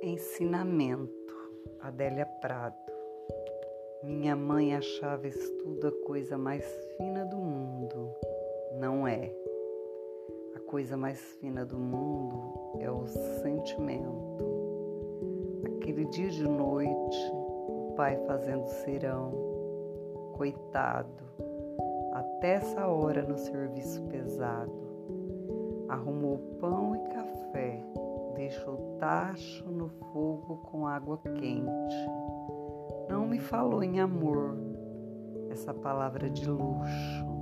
Ensinamento Adélia Prado Minha mãe achava estudo a coisa mais fina do mundo. Não é. A coisa mais fina do mundo é o sentimento. Aquele dia de noite, o pai fazendo serão, coitado, até essa hora no serviço pesado. Arrumou pão tacho no fogo com água quente. Não me falou em amor, essa palavra de luxo.